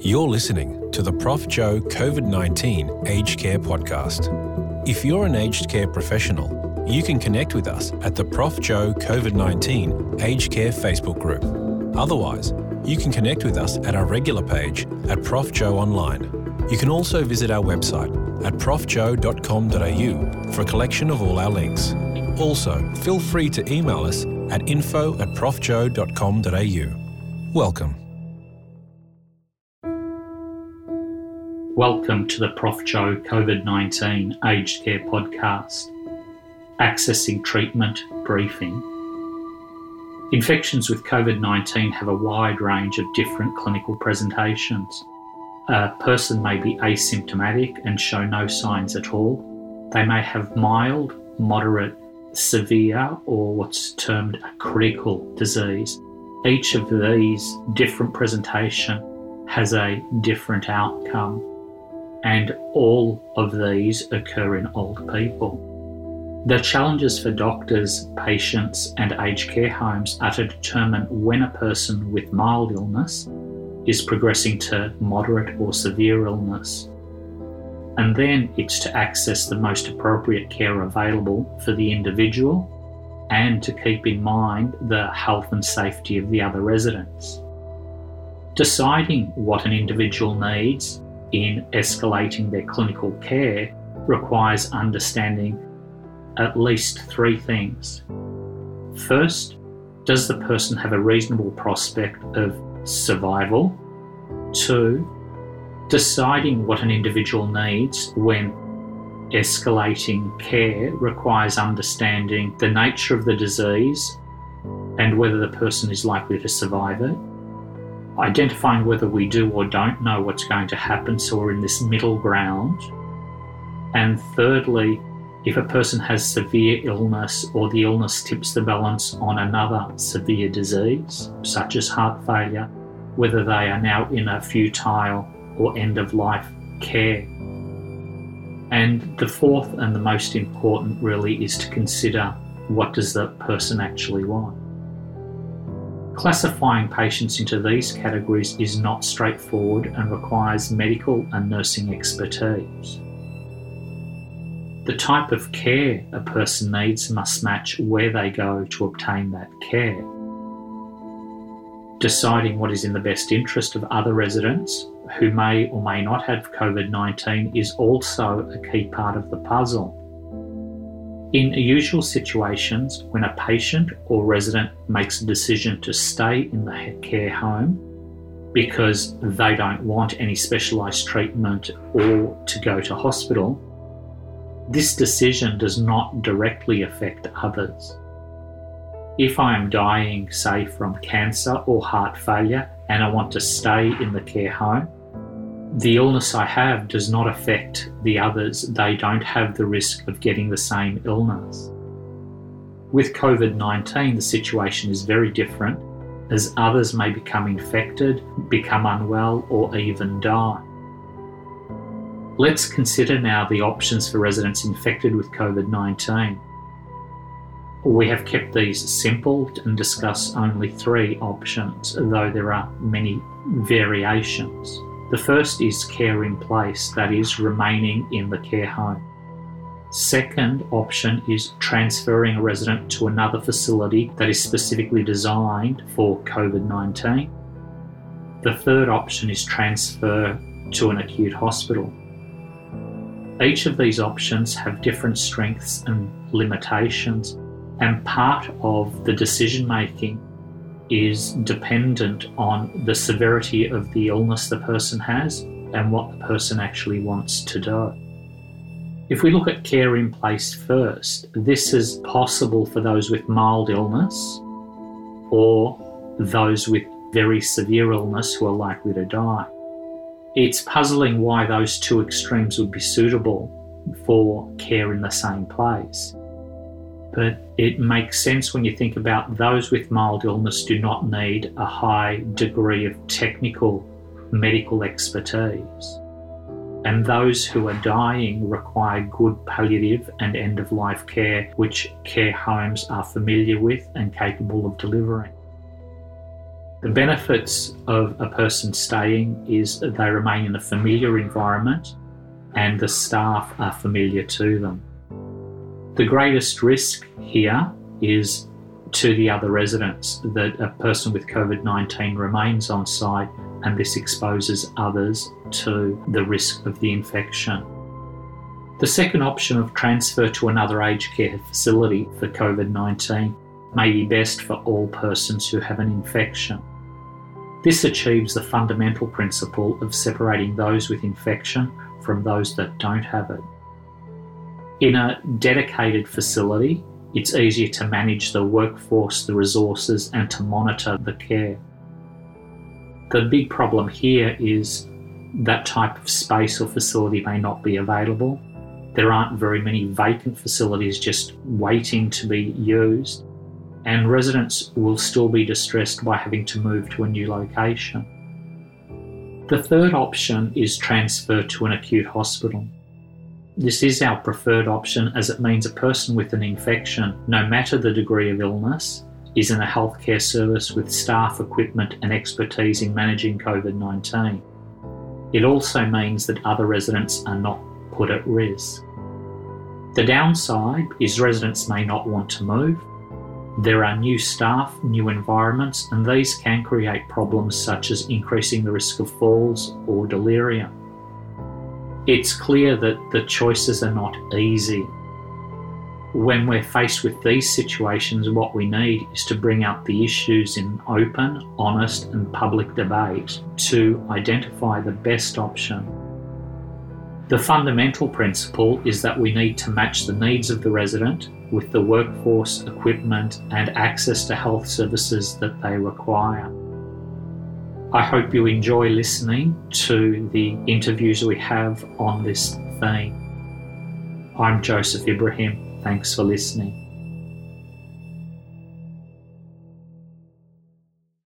You're listening to the Prof. Joe COVID 19 Aged Care Podcast. If you're an aged care professional, you can connect with us at the Prof. Joe COVID 19 Aged Care Facebook group. Otherwise, you can connect with us at our regular page at Prof. Joe Online. You can also visit our website at profjoe.com.au for a collection of all our links. Also, feel free to email us at info at profjoe.com.au. Welcome. Welcome to the Prof. Joe COVID 19 Aged Care Podcast. Accessing Treatment Briefing. Infections with COVID 19 have a wide range of different clinical presentations. A person may be asymptomatic and show no signs at all. They may have mild, moderate, severe, or what's termed a critical disease. Each of these different presentation has a different outcome, and all of these occur in old people. The challenges for doctors, patients, and aged care homes are to determine when a person with mild illness is progressing to moderate or severe illness. And then it's to access the most appropriate care available for the individual and to keep in mind the health and safety of the other residents. Deciding what an individual needs in escalating their clinical care requires understanding at least three things. First, does the person have a reasonable prospect of survival? Two, deciding what an individual needs when escalating care requires understanding the nature of the disease and whether the person is likely to survive it. Identifying whether we do or don't know what's going to happen, so we're in this middle ground. And thirdly, if a person has severe illness or the illness tips the balance on another severe disease, such as heart failure, whether they are now in a futile or end of life care. And the fourth and the most important really is to consider what does the person actually want. Classifying patients into these categories is not straightforward and requires medical and nursing expertise. The type of care a person needs must match where they go to obtain that care. Deciding what is in the best interest of other residents who may or may not have COVID 19 is also a key part of the puzzle. In usual situations, when a patient or resident makes a decision to stay in the care home because they don't want any specialised treatment or to go to hospital, this decision does not directly affect others. If I am dying, say, from cancer or heart failure, and I want to stay in the care home, the illness I have does not affect the others. They don't have the risk of getting the same illness. With COVID 19, the situation is very different as others may become infected, become unwell, or even die. Let's consider now the options for residents infected with COVID 19. We have kept these simple and discuss only three options, though there are many variations. The first is care in place, that is, remaining in the care home. Second option is transferring a resident to another facility that is specifically designed for COVID 19. The third option is transfer to an acute hospital. Each of these options have different strengths and limitations, and part of the decision making is dependent on the severity of the illness the person has and what the person actually wants to do. If we look at care in place first, this is possible for those with mild illness or those with very severe illness who are likely to die. It's puzzling why those two extremes would be suitable for care in the same place. But it makes sense when you think about those with mild illness do not need a high degree of technical medical expertise. And those who are dying require good palliative and end of life care, which care homes are familiar with and capable of delivering. The benefits of a person staying is they remain in a familiar environment and the staff are familiar to them. The greatest risk here is to the other residents that a person with COVID 19 remains on site and this exposes others to the risk of the infection. The second option of transfer to another aged care facility for COVID 19 may be best for all persons who have an infection. This achieves the fundamental principle of separating those with infection from those that don't have it. In a dedicated facility, it's easier to manage the workforce, the resources, and to monitor the care. The big problem here is that type of space or facility may not be available. There aren't very many vacant facilities just waiting to be used, and residents will still be distressed by having to move to a new location. The third option is transfer to an acute hospital. This is our preferred option as it means a person with an infection, no matter the degree of illness, is in a healthcare service with staff, equipment, and expertise in managing COVID 19. It also means that other residents are not put at risk. The downside is residents may not want to move. There are new staff, new environments, and these can create problems such as increasing the risk of falls or delirium. It's clear that the choices are not easy. When we're faced with these situations, what we need is to bring up the issues in open, honest, and public debate to identify the best option. The fundamental principle is that we need to match the needs of the resident with the workforce, equipment, and access to health services that they require. I hope you enjoy listening to the interviews we have on this theme. I'm Joseph Ibrahim. Thanks for listening.